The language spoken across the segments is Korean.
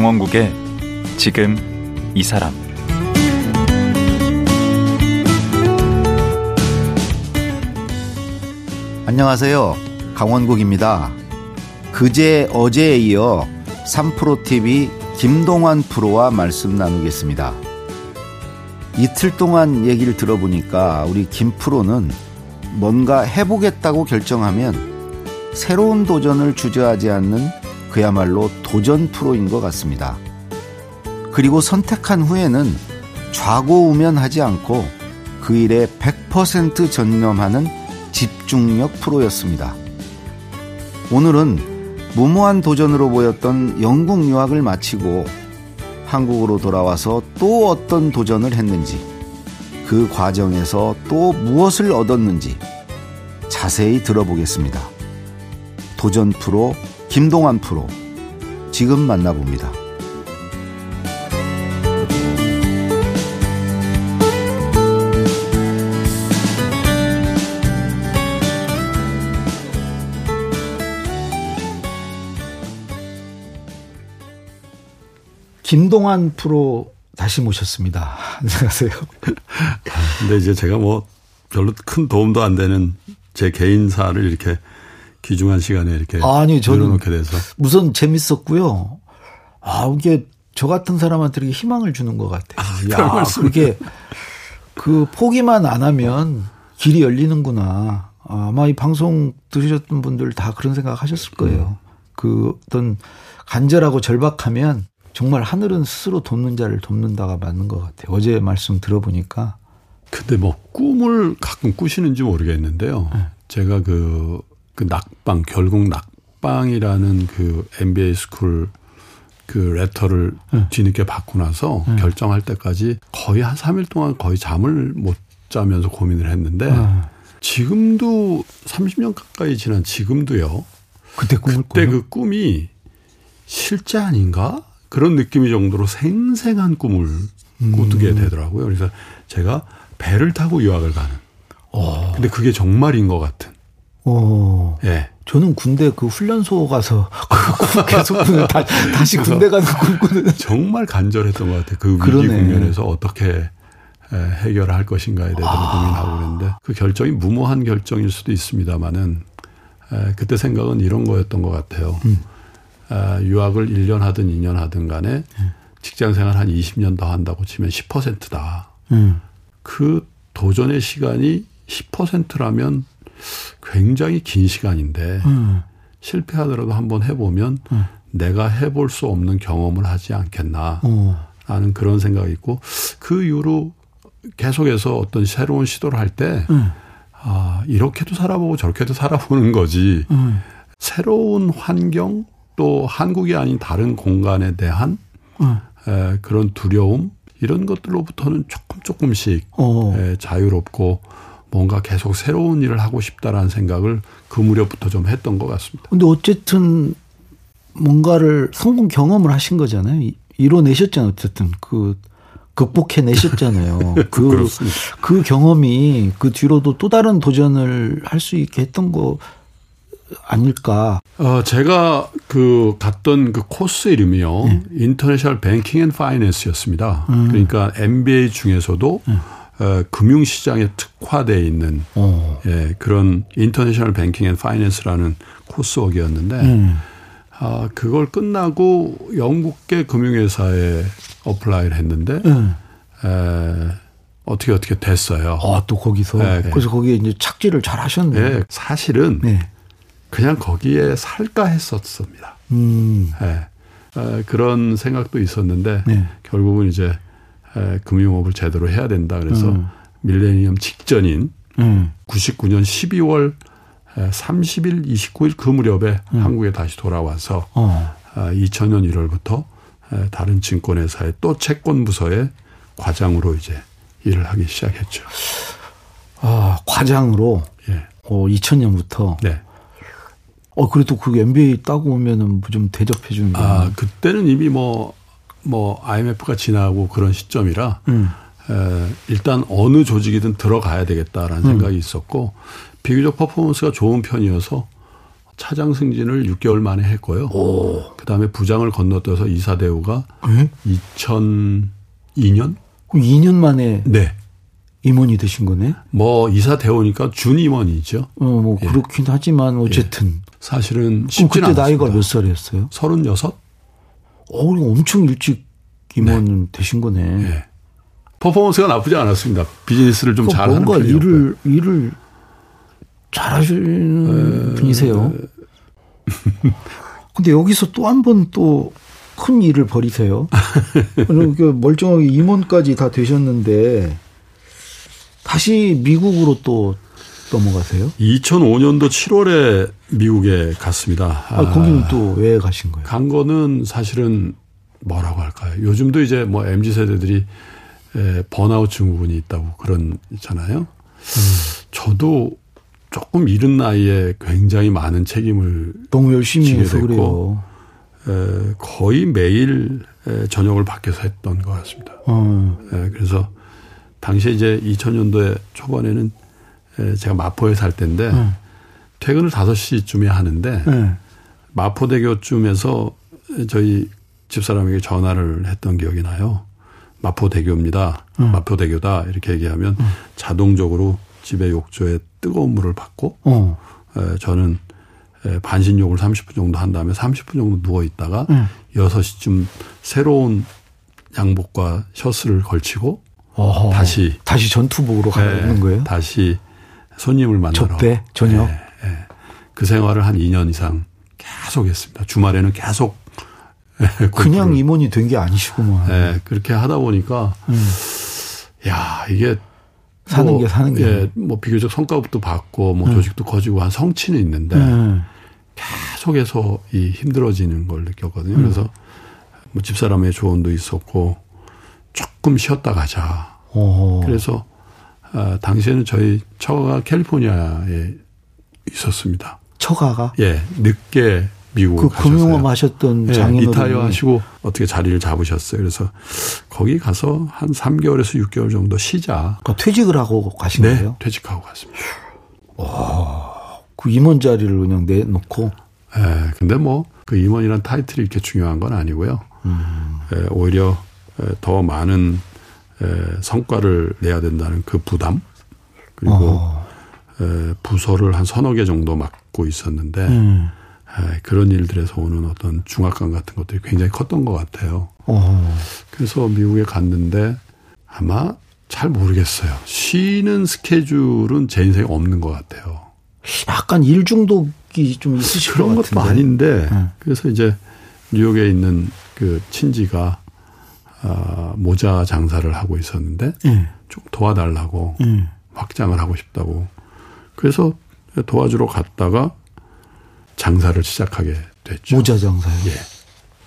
강원국의 지금 이 사람 안녕하세요. 강원국입니다. 그제 어제에 이어 3프로TV 김동완 프로와 말씀 나누겠습니다. 이틀 동안 얘기를 들어보니까 우리 김 프로는 뭔가 해보겠다고 결정하면 새로운 도전을 주저하지 않는 그야말로 도전 프로인 것 같습니다. 그리고 선택한 후에는 좌고우면하지 않고 그 일에 100% 전념하는 집중력 프로였습니다. 오늘은 무모한 도전으로 보였던 영국 유학을 마치고 한국으로 돌아와서 또 어떤 도전을 했는지, 그 과정에서 또 무엇을 얻었는지 자세히 들어보겠습니다. 도전 프로 김동완 프로 지금 만나봅니다. 김동완 프로 다시 모셨습니다. 안녕하세요. 근데 이제 제가 뭐 별로 큰 도움도 안 되는 제 개인사를 이렇게 귀중한 시간에 이렇게 아니 저는 놓게 돼서 우선 재밌었고요. 아 이게 저 같은 사람한테 이렇게 희망을 주는 것 같아요. 아, 야, 그게 그 포기만 안 하면 길이 열리는구나. 아마 이 방송 들으셨던 분들 다 그런 생각 하셨을 거예요. 음. 그 어떤 간절하고 절박하면 정말 하늘은 스스로 돕는 자를 돕는다가 맞는 것 같아요. 어제 말씀 들어보니까. 근데 뭐 꿈을 가끔 꾸시는지 모르겠는데요. 네. 제가 그, 그 낙방, 결국 낙방이라는 그 MBA 스쿨 그 레터를 네. 뒤늦게 받고 나서 네. 결정할 때까지 거의 한 3일 동안 거의 잠을 못 자면서 고민을 했는데 네. 지금도 30년 가까이 지난 지금도요. 그때 꿈을 그때 그 꿈이 실제 아닌가? 그런 느낌이 정도로 생생한 꿈을 음. 꾸게 되더라고요. 그래서 제가 배를 타고 유학을 가는. 오. 어. 근데 그게 정말인 것 같은. 오. 어. 예. 저는 군대 그 훈련소 가서 그 계속 다, 다시 군대 가는 꿈꾸는. 정말 간절했던 것 같아요. 그 위기 국면에서 어떻게 해결할 을 것인가에 대해서 아. 고민하고 그랬는데 그 결정이 무모한 결정일 수도 있습니다만은 그때 생각은 이런 거였던 것 같아요. 음. 아, 유학을 1년 하든 2년 하든 간에 직장 생활 한 20년 더 한다고 치면 10%다. 음. 그 도전의 시간이 10%라면 굉장히 긴 시간인데 음. 실패하더라도 한번 해보면 음. 내가 해볼 수 없는 경험을 하지 않겠나 어. 라는 그런 생각이 있고 그 이후로 계속해서 어떤 새로운 시도를 할때 음. 아, 이렇게도 살아보고 저렇게도 살아보는 거지. 음. 새로운 환경, 또 한국이 아닌 다른 공간에 대한 음. 에, 그런 두려움 이런 것들로부터는 조금 조금씩 어. 에, 자유롭고 뭔가 계속 새로운 일을 하고 싶다라는 생각을 그 무렵부터 좀 했던 것 같습니다. 근데 어쨌든 뭔가를 성공 경험을 하신 거잖아요. 이뤄내셨잖아요. 어쨌든 그 극복해 내셨잖아요. 그, 그 경험이 그 뒤로도 또 다른 도전을 할 수 있게 했던 거 아닐까? 어, 제가 그 갔던 그 코스 이름이요. 네. International Banking and Finance였습니다. 음. 그러니까 MBA 중에서도 네. 어, 금융시장에 특화되어 있는 어. 예, 그런 International Banking and Finance라는 coursework이었는데 음. 아, 그걸 끝나고 영국계 금융회사에 apply를 했는데 음. 에, 어떻게 어떻게 됐어요. 아, 또 거기서. 네. 그래서 거기에 이제 착지를 잘 하셨네요. 네. 사실은 네. 그냥 거기에 살까 했었습니다. 음. 네. 에, 그런 생각도 있었는데 네. 결국은 이제 에, 금융업을 제대로 해야 된다. 그래서 음. 밀레니엄 직전인 음. 99년 12월 30일, 29일 그 무렵에 음. 한국에 다시 돌아와서 어. 2000년 아, 1월부터 다른 증권회사의 또 채권 부서의 과장으로 이제 일을 하기 시작했죠. 아, 과장으로? 예. 어, 2000년부터? 네. 어, 그래도 그 MBA 따고 오면은 뭐좀 대접해 주는 거. 아, 그때는 이미 뭐, 뭐, IMF가 지나고 그런 시점이라, 음. 에, 일단 어느 조직이든 들어가야 되겠다라는 음. 생각이 있었고, 비교적 퍼포먼스가 좋은 편이어서 차장 승진을 6개월 만에 했고요. 오. 그다음에 부장을 건너뛰어서 이사 대우가 네? 2002년? 그럼 2년 만에 네. 임원이 되신 거네? 뭐 이사 대우니까 준 임원이죠. 어, 뭐 예. 그렇긴 하지만 어쨌든 예. 사실은 쉽지 그때 않았습니다. 나이가 몇 살이었어요? 36? 어, 엄청 일찍 임원 네. 되신 거네. 예. 퍼포먼스가 나쁘지 않았습니다. 비즈니스를 좀 잘하는 뭔가 일을 일을 잘하시는 분이세요. 근데 여기서 또 한 번 또 큰 일을 벌이세요. 그 멀쩡하게 임원까지 다 되셨는데 다시 미국으로 또 넘어가세요? 2005년도 7월에 미국에 갔습니다. 아, 거기는 또 왜 가신 거예요? 간 거는 사실은 뭐라고 할까요? 요즘도 이제 뭐 MZ 세대들이 에, 번아웃 증후군이 있다고 그런 있잖아요. 음. 저도 조금 이른 나이에 굉장히 많은 책임을 너무 열심히 해서 그래요. 에, 거의 매일 에, 저녁을 밖에서 했던 것 같습니다. 어. 에, 그래서 당시에 이제 2000년도에 초반에는 에, 제가 마포에 살 때인데 네. 퇴근을 5시쯤에 하는데 네. 마포대교쯤에서 저희 집사람에게 전화를 했던 기억이 나요. 마포대교입니다. 음. 마포대교다. 이렇게 얘기하면 음. 자동적으로 집에 욕조에 뜨거운 물을 받고 어. 에, 저는 에, 반신욕을 30분 정도 한 다음에 30분 정도 누워 있다가 음. 6시쯤 새로운 양복과 셔츠를 걸치고 어허. 다시 다시 전투복으로 가는 네, 거예요? 다시 손님을 만나러 접대 저녁 네, 네. 그 생활을 한 2년 이상 계속 했습니다. 주말에는 계속 그냥 임원이 된 게 아니시구만. 네, 그렇게 하다 보니까 음. 야 이게 사는 뭐, 게 사는 게. 예, 뭐 비교적 성과급도 받고 뭐 음. 조직도 커지고 한 성취는 있는데 음. 계속해서 이 힘들어지는 걸 느꼈거든요. 음. 그래서 뭐 집사람의 조언도 있었고 조금 쉬었다 가자. 오. 그래서 아, 당시에는 저희 처가 캘리포니아에 있었습니다. 처가가? 예, 늦게 미국을 그 가셨어요. 금융업 하셨던 예, 장인어른 리타이어 하시고 어떻게 자리를 잡으셨어요. 그래서 거기 가서 한 3개월에서 6개월 정도 쉬자. 그러니까 퇴직을 하고 가신 네, 거예요? 퇴직하고 갔습니다. 와, 그 임원 자리를 그냥 내놓고. 예, 근데 뭐 그 임원이란 타이틀이 이렇게 중요한 건 아니고요. 음. 예, 오히려 더 많은 성과를 내야 된다는 그 부담 그리고 어. 부서를 한 서너 개 정도 맡고 있었는데 음. 그런 일들에서 오는 어떤 중압감 같은 것들이 굉장히 컸던 것 같아요. 어. 그래서 미국에 갔는데 아마 잘 모르겠어요. 쉬는 스케줄은 제 인생에 없는 것 같아요. 약간 일 중독이 좀 있으실 그런 것 것도 아닌데 네. 그래서 이제 뉴욕에 있는 그 친지가 아, 모자 장사를 하고 있었는데 네. 좀 도와달라고 네. 확장을 하고 싶다고 그래서 도와주러 갔다가 장사를 시작하게 됐죠. 모자 장사요? 예.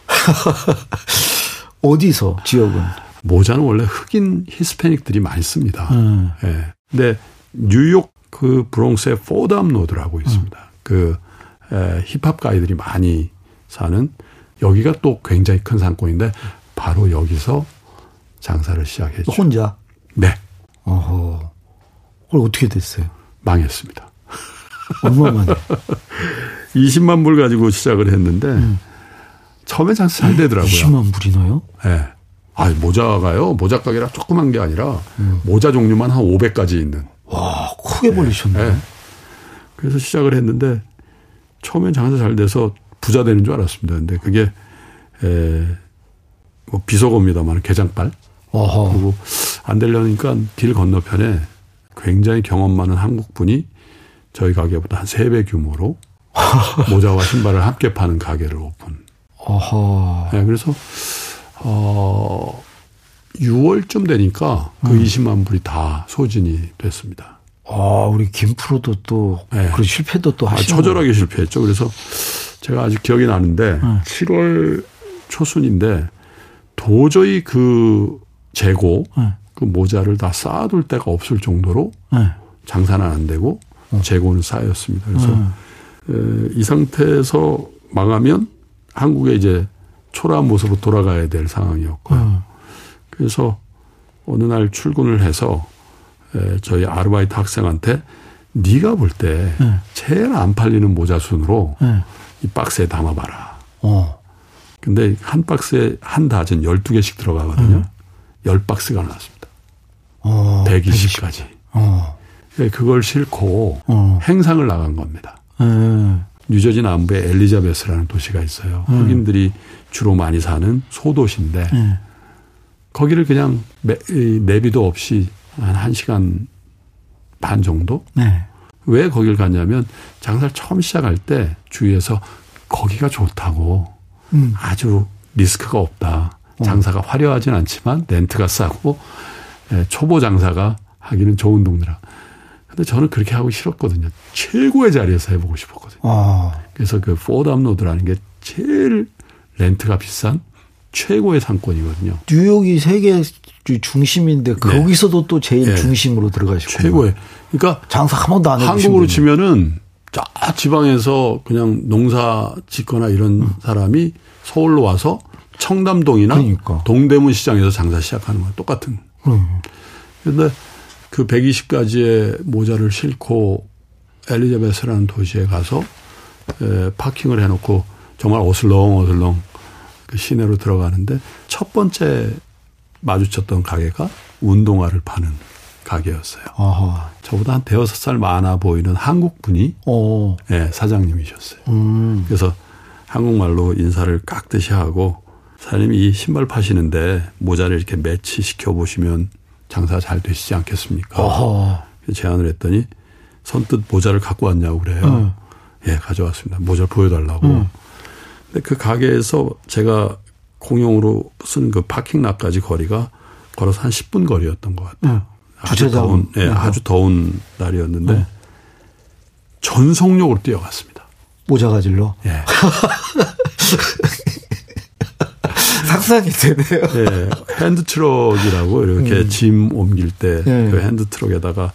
어디서 지역은? 모자는 원래 흑인 히스패닉들이 많이 씁니다. 음. 예. 근데 뉴욕 그 브롱스의 포담 로드라고 있습니다. 음. 그 에, 힙합 guy들이 많이 사는 여기가 또 굉장히 큰 상권인데 바로 여기서 장사를 시작했죠. 혼자? 네. 어허. 그걸 어떻게 됐어요? 망했습니다. 얼마 만에? 20만 불 가지고 시작을 했는데 음. 처음에 장사 잘 되더라고요. 20만 불이나요? 예. 네. 아, 모자가요. 모자 가게라 조그만 게 아니라 음. 모자 종류만 한 500가지 있는. 와, 크게 벌리셨네. 네. 그래서 시작을 했는데 처음엔 장사 잘 돼서 부자 되는 줄 알았습니다. 근데 그게 에, 뭐 비속어입니다만 개장빨. 어허. 그리고 안 되려니까 길 건너편에 굉장히 경험 많은 한국 분이 저희 가게보다 한 3배 규모로 모자와 신발을 함께 파는 가게를 오픈. 어허. 네, 그래서 어 6월쯤 되니까 그 음. 20만 불이 다 소진이 됐습니다. 아, 우리 김 프로도 또 네. 그런 실패도 또 하시고. 아, 처절하게 실패했죠. 그래서 제가 아직 기억이 나는데 음. 7월 초순인데 도저히 그 재고 음. 그 모자를 다 쌓아둘 데가 없을 정도로 장사는 안 되고 어. 재고는 쌓였습니다. 그래서 이 상태에서 망하면 한국에 이제 초라한 모습으로 돌아가야 될 상황이었고요. 음. 그래서 어느 날 출근을 해서 저희 아르바이트 학생한테 네가 볼때 네. 제일 안 팔리는 모자 순으로 네. 이 박스에 담아봐라. 어. 근데 한 박스에 한 다전 12개씩 들어가거든요. 음. 10박스가 나왔습니다. 어, 120까지. 어. 그걸 싣고 어. 행상을 나간 겁니다. 음. 뉴저지 남부에 엘리자베스라는 도시가 있어요. 음. 흑인들이 주로 많이 사는 소도시인데 음. 거기를 그냥 내비도 없이 한 1시간 반 정도? 네. 왜 거길 갔냐면 장사를 처음 시작할 때 주위에서 거기가 좋다고 음. 아주 리스크가 없다. 어. 장사가 화려하진 않지만 렌트가 싸고 예, 초보 장사가 하기는 좋은 동네라. 근데 저는 그렇게 하고 싫었거든요. 최고의 자리에서 해보고 싶었거든요. 아. 그래서 그 포담로드라는 게 제일 렌트가 비싼 최고의 상권이거든요. 뉴욕이 세계 중심인데 네. 거기서도 또 제일 네. 중심으로 들어가시고 최고의. 그러니까 장사 한 번도 안 한국으로 치면은 저 지방에서 그냥 농사 짓거나 이런 음. 사람이 서울로 와서 청담동이나 그러니까. 동대문 시장에서 장사 시작하는 거야. 똑같은. 그런데 음. 그 120가지의 모자를 싣고 엘리자베스라는 도시에 가서 에, 파킹을 해놓고 정말 어슬렁 어슬렁 그 시내로 들어가는데 첫 번째 마주쳤던 가게가 운동화를 파는 가게였어요. 아하. 저보다 한 대여섯 살 많아 보이는 한국 분이 오. 네, 사장님이셨어요. 음. 그래서 한국말로 인사를 깍듯이 하고 사장님이 이 신발 파시는데 모자를 이렇게 매치시켜 보시면 장사 잘 되시지 않겠습니까? 어허. 제안을 했더니 선뜻 모자를 갖고 왔냐고 그래요. 음. 예, 가져왔습니다. 모자 보여달라고. 음. 근데 그 가게에서 제가 공용으로 쓴 그 parking lot까지 거리가 걸어서 한 10분 거리였던 것 같아요. 음. 아주 더운, 예, 네, 아주 더운 날이었는데 네. 전속력으로 뛰어갔습니다. 모자 가지러? 예. 상상이 되네요. 예. hand truck이라고 이렇게 음. 짐 옮길 때 그 예. 그 hand truck에다가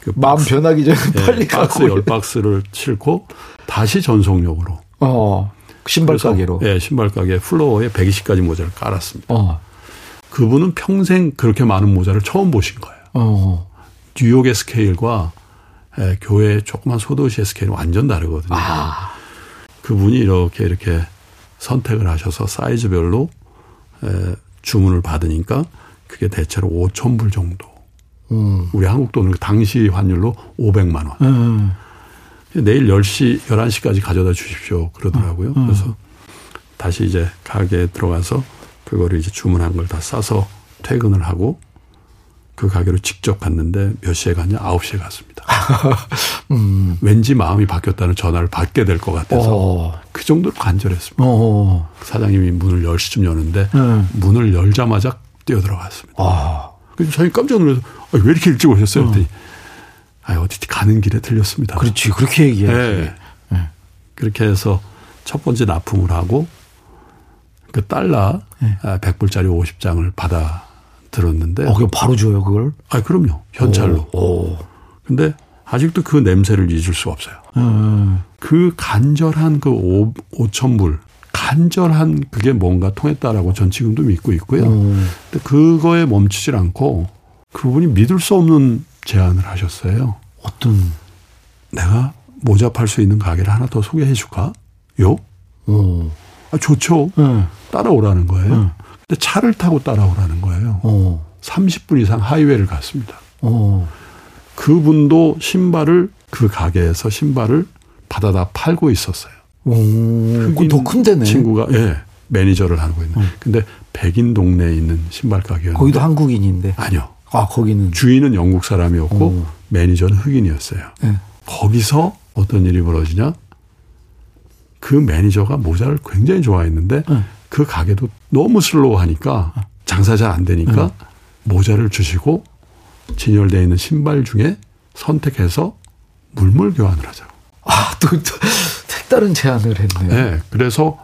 그 마음 박스, 변하기 전에 예, 빨리 박스 열 박스를 싣고 다시 전속력으로. 어. 신발 가게로. 예, 신발 가게 플로어에 120가지 모자를 깔았습니다. 어. 그분은 평생 그렇게 많은 모자를 처음 보신 거예요. 어. 뉴욕의 스케일과 예, 교외 조그만 소도시의 스케일은 완전 다르거든요. 아. 그분이 이렇게 이렇게 선택을 하셔서 사이즈별로 에, 주문을 받으니까 그게 대체로 5천 불 정도. 음. 우리 한국 돈으로 당시 환율로 500만 원. 음. 내일 10시, 11시까지 가져다 주십시오. 그러더라고요. 음. 그래서 다시 이제 가게에 들어가서 그거를 이제 주문한 걸 다 싸서 퇴근을 하고 그 가게로 직접 갔는데 몇 시에 갔냐? 9시에 갔습니다. 음. 왠지 마음이 바뀌었다는 전화를 받게 될 것 같아서 어. 그 정도로 간절했습니다. 어. 사장님이 문을 10시쯤 여는데 음. 문을 열자마자 뛰어들어갔습니다. 아. 그래서 저희 깜짝 놀라서 아, 왜 이렇게 일찍 오셨어요? 음. 그랬더니 아, 어디 가는 길에 들렸습니다. 그렇지. 그렇게 얘기해야지. 네. 네. 그렇게 해서 첫 번째 납품을 하고 그 달러 네. 100불짜리 50장을 받아 들었는데. 어, 그냥 바로 줘요, 그걸? 아, 그럼요. 현찰로. 오. 오. 근데 아직도 그 냄새를 잊을 수가 없어요. 음. 그 간절한 그 5, 5천 불. 간절한 그게 뭔가 통했다라고 전 지금도 믿고 있고요. 음. 근데 그거에 멈추질 않고 그분이 믿을 수 없는 제안을 하셨어요. 어떤? 내가 모자 팔 수 있는 가게를 하나 더 소개해 줄까? 요? 오. 아, 좋죠. 네. 따라오라는 거예요. 네. 근데 차를 타고 따라오라는 거예요. 오. 30분 이상 하이웨이를 갔습니다. 오. 그분도 신발을 그 가게에서 신발을 받아다 팔고 있었어요. 오. 더큰 데네. 친구가 예 매니저를 하고 있는. 음. 근데 백인 동네에 있는 신발 가게였는데 거기도 한국인인데 아니요. 아 거기는 주인은 영국 사람이었고 오. 매니저는 흑인이었어요. 네. 거기서 어떤 일이 벌어지냐? 그 매니저가 모자를 굉장히 좋아했는데 네. 그 가게도 너무 slow하니까 장사 잘 안 되니까 네. 모자를 주시고 진열되어 있는 신발 중에 선택해서 물물 교환을 하자고. 아, 또, 또 색다른 제안을 했네요. 네. 그래서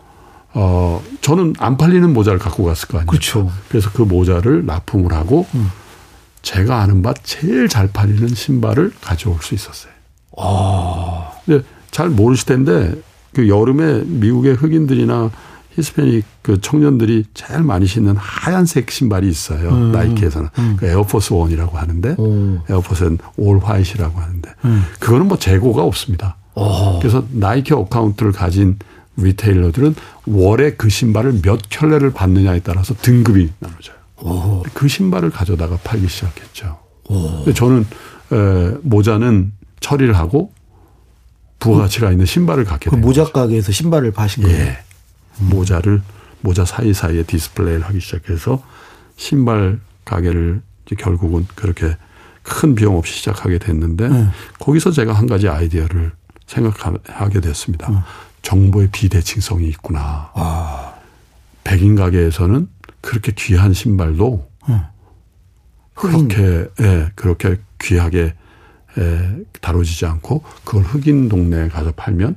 어 저는 안 팔리는 모자를 갖고 갔을 거 아니에요. 그렇죠. 그래서 그 모자를 납품을 하고 음. 제가 아는 바 제일 잘 팔리는 신발을 가져올 수 있었어요. 아. 근데 잘 모르실 텐데 그 여름에 미국의 흑인들이나 히스패닉 그 청년들이 제일 많이 신는 하얀색 신발이 있어요. 음. 나이키에서는 음. 그 에어포스 원이라고 하는데 오. 에어포스는 all white라고 하는데 음. 그거는 뭐 재고가 없습니다. 오. 그래서 나이키 account를 가진 리테일러들은 월에 그 신발을 몇 켤레를 받느냐에 따라서 등급이 나눠져요. 오. 그 신발을 가져다가 팔기 시작했죠. 근데 저는 에, 모자는 처리를 하고 부가가치가 있는 신발을 갖게 그된 모자. 가게에서 신발을 파신 거예요. 예. 음. 모자를 모자 사이사이에 디스플레이를 하기 시작해서 신발 가게를 결국은 그렇게 큰 비용 없이 시작하게 됐는데 네. 거기서 제가 한 가지 아이디어를 생각하게 됐습니다. 음. 정보의 비대칭성이 있구나. 아. 백인 가게에서는 그렇게 귀한 신발도 음. 그렇게 예, 그렇게 귀하게 예, 다뤄지지 않고 그걸 흑인 동네에 가서 팔면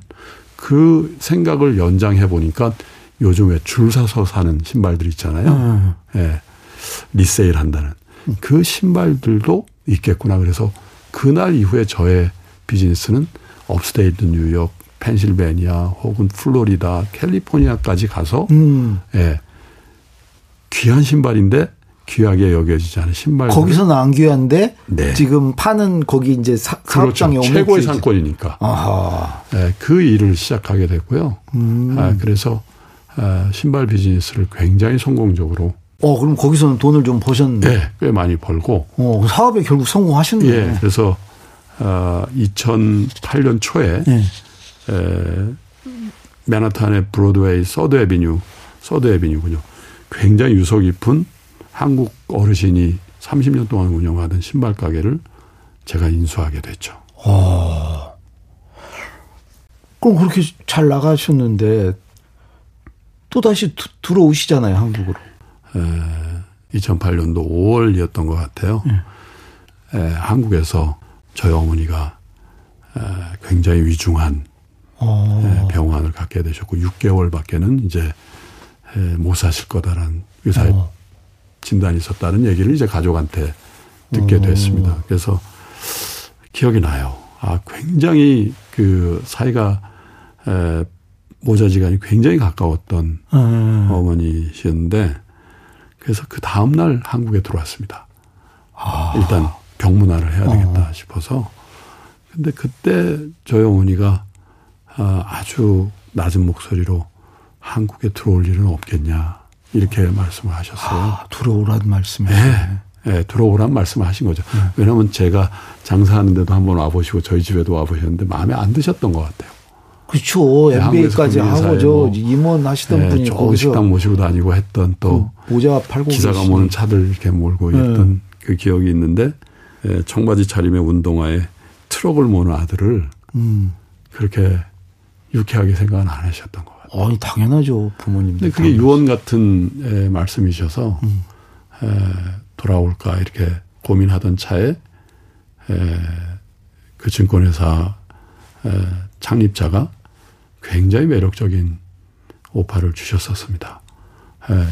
그 생각을 연장해 보니까 요즘에 줄 서서 사는 신발들 있잖아요. 음. 예. 리세일 한다는. 그 신발들도 있겠구나. 그래서 그날 이후에 저의 비즈니스는 upstate 뉴욕, 펜실베니아 혹은 플로리다, 캘리포니아까지 가서 음. 예. 귀한 신발인데 귀하게 여겨지지 않은 신발. 거기서는 안 귀한데 네. 지금 파는 거기 이제 사, 그렇죠. 최고의 상권이니까. 아하. 네, 그 일을 시작하게 됐고요. 음. 아, 그래서 아, 신발 비즈니스를 굉장히 성공적으로. 어, 그럼 거기서는 돈을 좀 버셨네. 네, 꽤 많이 벌고. 어, 사업에 결국 성공하셨네. 예, 그래서 아, 2008년 초에 네. 에, 맨하탄의 브로드웨이 서드 에비뉴, 서드 에비뉴군요. 굉장히 유서 깊은 한국 어르신이 30년 동안 운영하던 신발 가게를 제가 인수하게 됐죠. 어. 그럼 그렇게 잘 나가셨는데 또 다시 들어오시잖아요 한국으로. 에, 2008년도 5월이었던 것 같아요. 네. 에, 한국에서 저희 어머니가 에, 굉장히 위중한 어. 에, 병환을 갖게 되셨고 6개월밖에는 이제 에, 못 사실 거다라는 의사의 어. 진단이 있었다는 얘기를 이제 가족한테 듣게 됐습니다. 그래서 기억이 나요. 아, 굉장히 그 사이가 에, 모자지간이 굉장히 가까웠던 음. 어머니셨는데 그래서 그 다음 날 한국에 들어왔습니다. 아. 일단 병문안을 해야 되겠다 어. 싶어서 근데 그때 저희 어머니가 아, 아주 낮은 목소리로 한국에 들어올 일은 없겠냐 이렇게 말씀을 하셨어요. 아, 들어오란 말씀이. 네. 네, 들어오란 말씀을 하신 거죠. 네. 왜냐하면 제가 장사하는데도 한번 와보시고 저희 집에도 와보셨는데 마음에 안 드셨던 것 같아요. 그렇죠. MBA까지 하고 저 뭐, 임원 하시던 네, 분이 거기 식당 모시고 다니고 했던 또 그 모자 팔고 기사가 계시. 모는 차들 이렇게 몰고 네. 있던 그 기억이 있는데 예, 청바지 차림에 운동화에 트럭을 모는 아들을 음. 그렇게 유쾌하게 생각은 안 하셨던 것같 아니 당연하죠 부모님. 근데 그게 유언 같은 에, 말씀이셔서 음. 에, 돌아올까 이렇게 고민하던 차에 에, 그 증권회사 에, 창립자가 굉장히 매력적인 오파를 주셨었습니다. 에,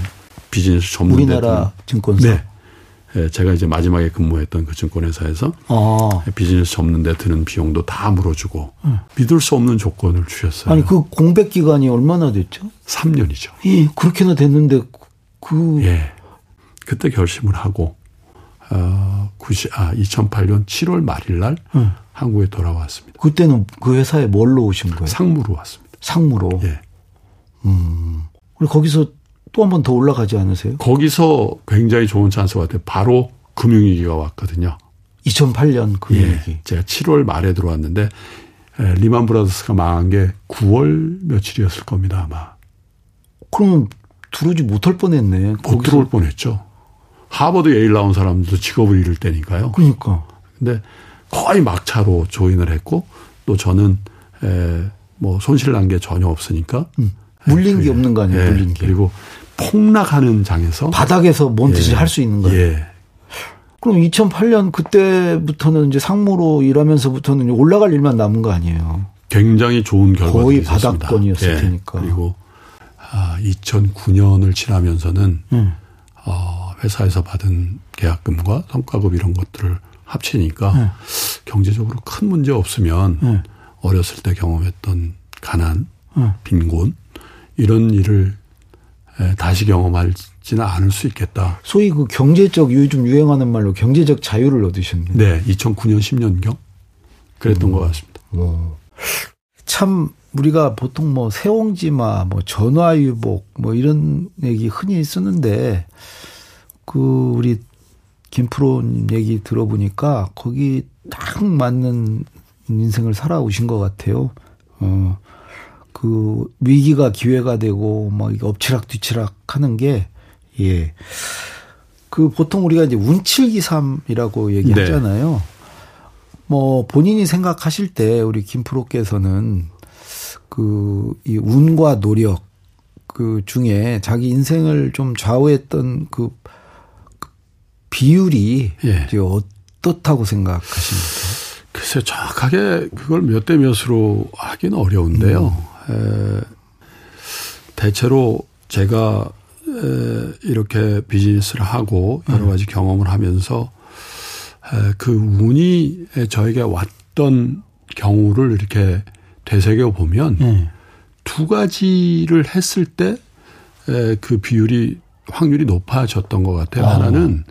비즈니스 전문 우리나라 증권사. 네. 예, 제가 이제 마지막에 근무했던 그 증권회사에서 아. 비즈니스 접는 데 드는 비용도 다 물어주고 음. 믿을 수 없는 조건을 주셨어요. 아니 그 공백 기간이 얼마나 됐죠? 3년이죠. 예, 그렇게나 됐는데 그 예. 그때 결심을 하고 어 90, 아 2008년 7월 말일 날 음. 한국에 돌아왔습니다. 그때는 그 회사에 뭘로 오신 거예요? 상무로 왔습니다. 상무로. 예. 음. 그리고 거기서 또 한 번 더 올라가지 않으세요? 거기서 굉장히 좋은 찬스가 왔대요. 바로 금융위기가 왔거든요. 2008년 금융위기. 예, 제가 7월 말에 들어왔는데 에, 리만 브라더스가 망한 게 9월 며칠이었을 겁니다 아마. 그러면 들어오지 못할 뻔했네. 못 들어올 뻔했죠. 하버드 예일 나온 사람들도 직업을 잃을 때니까요. 그러니까. 근데 거의 막차로 조인을 했고 또 저는 에, 뭐 손실 난 게 전혀 없으니까 음. 물린 게 없는 거 아니에요? 예, 물린 게. 그리고 폭락하는 장에서 바닥에서 뭔 예. 할수 있는 거예요. 예. 그럼 2008년 그때부터는 이제 상무로 일하면서부터는 올라갈 일만 남은 거 아니에요? 굉장히 좋은 결과가 거의 있었습니다. 바닥권이었을 예. 테니까. 그리고 아, 2009년을 지나면서는 음. 어, 회사에서 받은 계약금과 성과급 이런 것들을 합치니까 음. 경제적으로 큰 문제 없으면 음. 어렸을 때 경험했던 가난, 빈곤 이런 일을 예, 다시 경험할지는 않을 수 있겠다. 소위 그 경제적 요즘 유행하는 말로 경제적 자유를 얻으셨네요. 네, 2009년 10년경 그랬던 음. 것 같습니다. 오. 참 우리가 보통 뭐 세옹지마, 뭐 전화유복 뭐 이런 얘기 흔히 쓰는데 그 우리 김프로님 얘기 들어보니까 거기 딱 맞는 인생을 살아오신 것 같아요. 어, 그 위기가 기회가 되고 뭐 이게 엎치락 뒤치락 하는 게 예. 그 보통 우리가 이제 운칠기삼이라고 얘기하잖아요. 네. 뭐 본인이 생각하실 때 우리 김프로께서는 그 이 운과 노력 그 중에 자기 인생을 좀 좌우했던 그, 그 비율이 예. 이제 어떻다고 생각하십니까? 글쎄 정확하게 그걸 몇 대 몇으로 하기는 어려운데요. 음. 에, 대체로 제가 에, 이렇게 비즈니스를 하고 여러 음. 가지 음. 경험을 하면서 에, 그 운이 저에게 왔던 경우를 이렇게 되새겨 보면 음. 두 가지를 했을 때 그 비율이 확률이 높아졌던 것 같아요. 아. 하나는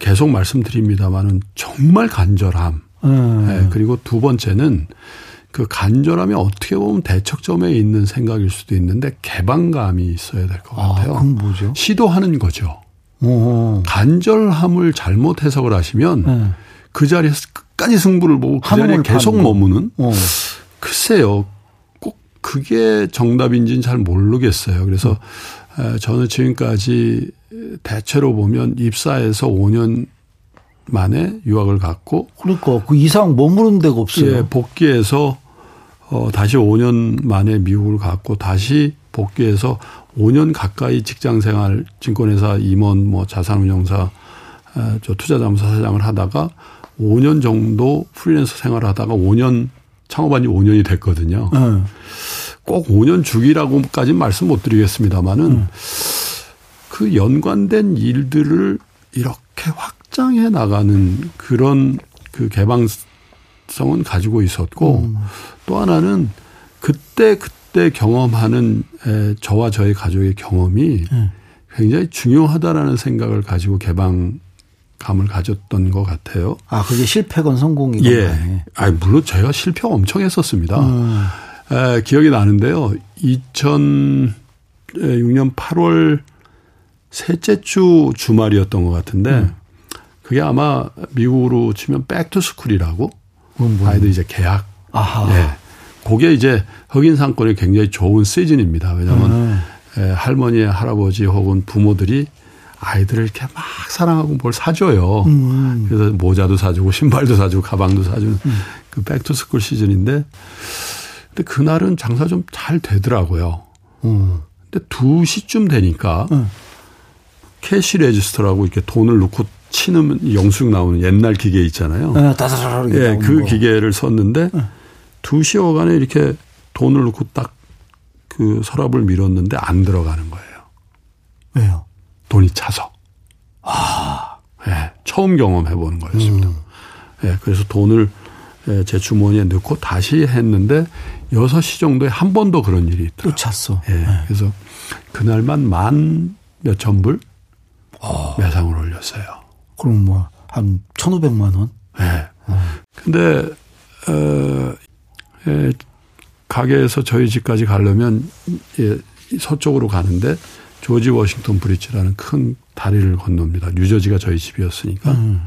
계속 말씀드립니다만은 정말 간절함. 음. 네, 그리고 두 번째는 그 간절함이 어떻게 보면 대척점에 있는 생각일 수도 있는데 개방감이 있어야 될 것 같아요. 아, 그건 뭐죠? 시도하는 거죠. 오. 간절함을 잘못 해석을 하시면 네. 그 자리에서 끝까지 승부를 보고 그 자리에 계속 머무는 오. 글쎄요. 꼭 그게 정답인지는 잘 모르겠어요. 그래서 음. 저는 지금까지 대체로 보면 입사해서 5년 만에 유학을 갔고 그러니까 그 이상 머무른 데가 없어요. 예, 복귀해서 어 다시 5년 만에 미국을 갔고 다시 복귀해서 5년 가까이 직장 생활 증권회사 임원 뭐 자산운용사 저 투자자문사 사장을 하다가 5년 정도 프리랜서 생활을 하다가 5년 창업한 지 5년이 됐거든요. 음. 꼭 5년 주기라고까지는 말씀 못 드리겠습니다만은 음. 그 연관된 일들을 이렇게 확 확장해 나가는 그런 그 개방 성은 가지고 있었고 음. 또 하나는 그때 그때 경험하는 에, 저와 저희 가족의 경험이 음. 굉장히 중요하다라는 생각을 가지고 개방 감을 가졌던 것 같아요. 아, 그게 실패건 성공이건 예. 아, 물론 제가 실패 엄청 했었습니다. 음. 에, 기억이 나는데요. 2006년 8월 셋째 주 주말이었던 것 같은데 음. 그게 아마 미국으로 치면 back to school이라고 아이들 이제 개학. 아하. 네. 그게 이제 흑인 상권이 굉장히 좋은 시즌입니다. 왜냐하면 음. 에, 할머니, 할아버지 혹은 부모들이 아이들을 이렇게 막 사랑하고 뭘 사줘요. 음. 그래서 모자도 사주고 신발도 사주고 가방도 사주는 음. 그 back to school 시즌인데 근데 그날은 장사 좀 잘 되더라고요. 음. 근데 2시쯤 되니까 음. cash register라고 이렇게 돈을 넣고 치는 영숙 나오는 옛날 기계 있잖아요. 네, 따다다닥 예, 그 거. 기계를 썼는데 네. 2시 어간에 이렇게 돈을 넣고 딱 그 서랍을 밀었는데 안 들어가는 거예요. 왜요? 돈이 차서. 아. 예, 처음 경험해 보는 거였습니다. 음. 예, 그래서 돈을 예, 제 주머니에 넣고 다시 했는데 6시 정도에 한 번 더 그런 일이 있더라고요. 또 찼어. 예. 네. 그래서 그날만 만 몇천 불 어. 매상을 올렸어요. 그럼 뭐, 한 1,500만 원? 네. 어. 근데, 어, 예, 가게에서 저희 집까지 가려면, 예, 서쪽으로 가는데, 조지 워싱턴 브릿지라는 큰 다리를 건넙니다. 뉴저지가 저희 집이었으니까. 음.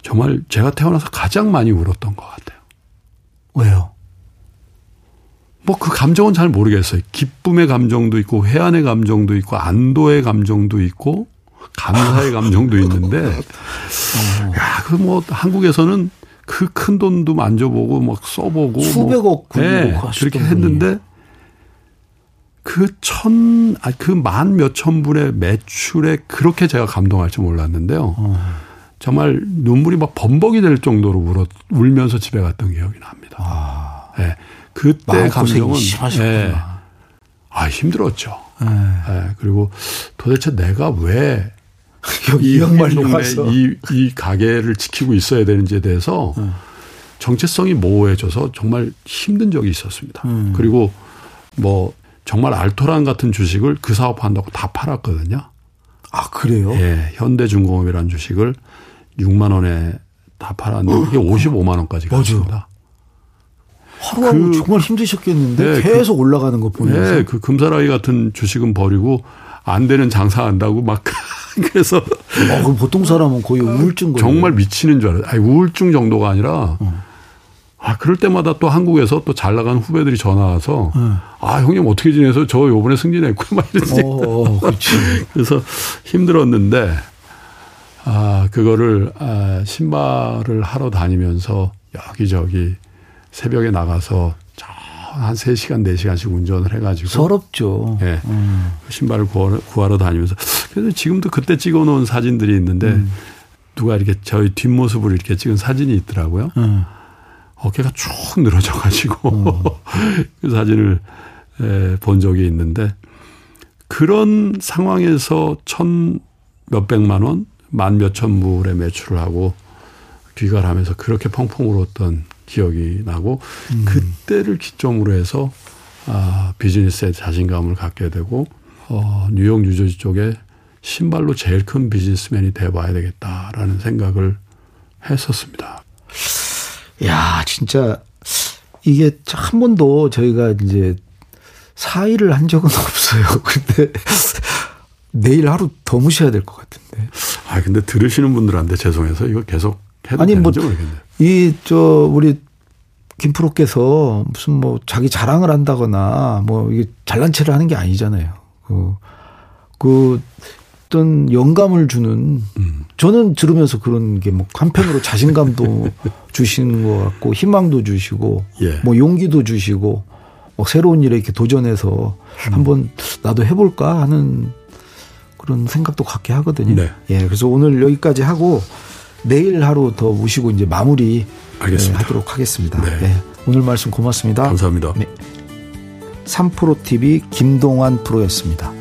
정말 제가 태어나서 가장 많이 울었던 것 같아요. 왜요? 뭐 그 감정은 잘 모르겠어요. 기쁨의 감정도 있고, 회한의 감정도 있고, 안도의 감정도 있고, 감사의 감정도 있는데, 야, 그 뭐 한국에서는 그 큰 돈도 만져보고 막 써보고 뭐 수백억 뭐, 네, 그렇게 했는데 그 천, 아, 그 만 몇천 불의 매출에 그렇게 제가 감동할 줄 몰랐는데요. 어. 정말 눈물이 막 범벅이 될 정도로 울어, 울면서 집에 갔던 기억이 납니다. 아. 네. 그때 감정은. 네. 아, 힘들었죠. 네. 네. 그리고 도대체 내가 왜 이양말 와서 이, 이 가게를 지키고 있어야 되는지에 대해서 음. 정체성이 모호해져서 정말 힘든 적이 있었습니다. 음. 그리고 뭐 정말 알토란 같은 주식을 그 사업한다고 다 팔았거든요. 아 그래요? 예, 현대중공업이라는 주식을 6만 원에 다 팔았는데 그게 55만 원까지 갔습니다. 하루하루 그, 정말 힘드셨겠는데 네, 그 계속 그, 올라가는 거 보면서. 네, 그 금사라기 같은 주식은 버리고 안 되는 장사한다고 막 그래서 아, 그럼 보통 사람은 거의 우울증 거예요. 정말 미치는 줄 알아요. 아니 우울증 정도가 아니라 어. 아 그럴 때마다 또 한국에서 또 잘 나간 후배들이 전화 와서 어. 아 형님 어떻게 지내서 저 요번에 승진했고 막 이러지. 어, 어 그래서 힘들었는데 아 그거를 아, 신발을 하러 다니면서 여기저기 새벽에 나가서 한 3시간, 4시간씩 운전을 해가지고. 서럽죠. 예. 네. 음. 신발을 구하러, 구하러, 다니면서. 그래서 지금도 그때 찍어 놓은 사진들이 있는데 음. 누가 이렇게 저희 뒷모습을 이렇게 찍은 사진이 있더라고요. 음. 어깨가 쭉 늘어져 가지고 어. 그 사진을 에, 본 적이 있는데 그런 상황에서 천 몇백만 원, 만 몇천 불의 매출을 하고 귀가하면서 그렇게 펑펑 울었던 기억이 나고 음. 그때를 기점으로 해서 아, 비즈니스에 자신감을 갖게 되고 어, 뉴욕 뉴저지 쪽에 신발로 제일 큰 비즈니스맨이 돼봐야 되겠다라는 생각을 했었습니다. 야, 진짜 이게 한 번도 저희가 이제 사의를 한 적은 없어요. 근데 내일 하루 더 무셔야 될 것 같은데. 아, 근데 들으시는 분들한테 죄송해서 이거 계속 아니, 뭐, 이, 저, 우리 김프로께서 무슨 뭐 자기 자랑을 한다거나 뭐 이게 잘난 체를 하는 게 아니잖아요. 그, 그 어떤 영감을 주는 음. 저는 들으면서 그런 게 뭐 한편으로 자신감도 주시는 것 같고 희망도 주시고 예. 뭐 용기도 주시고 뭐 새로운 일에 이렇게 도전해서 음. 한번 나도 해볼까 하는 그런 생각도 갖게 하거든요. 네. 예, 그래서 오늘 여기까지 하고 내일 하루 더 모시고 이제 마무리 네, 하도록 하겠습니다. 네. 네. 오늘 말씀 고맙습니다. 감사합니다. 네. 3프로 TV 김동환 프로였습니다.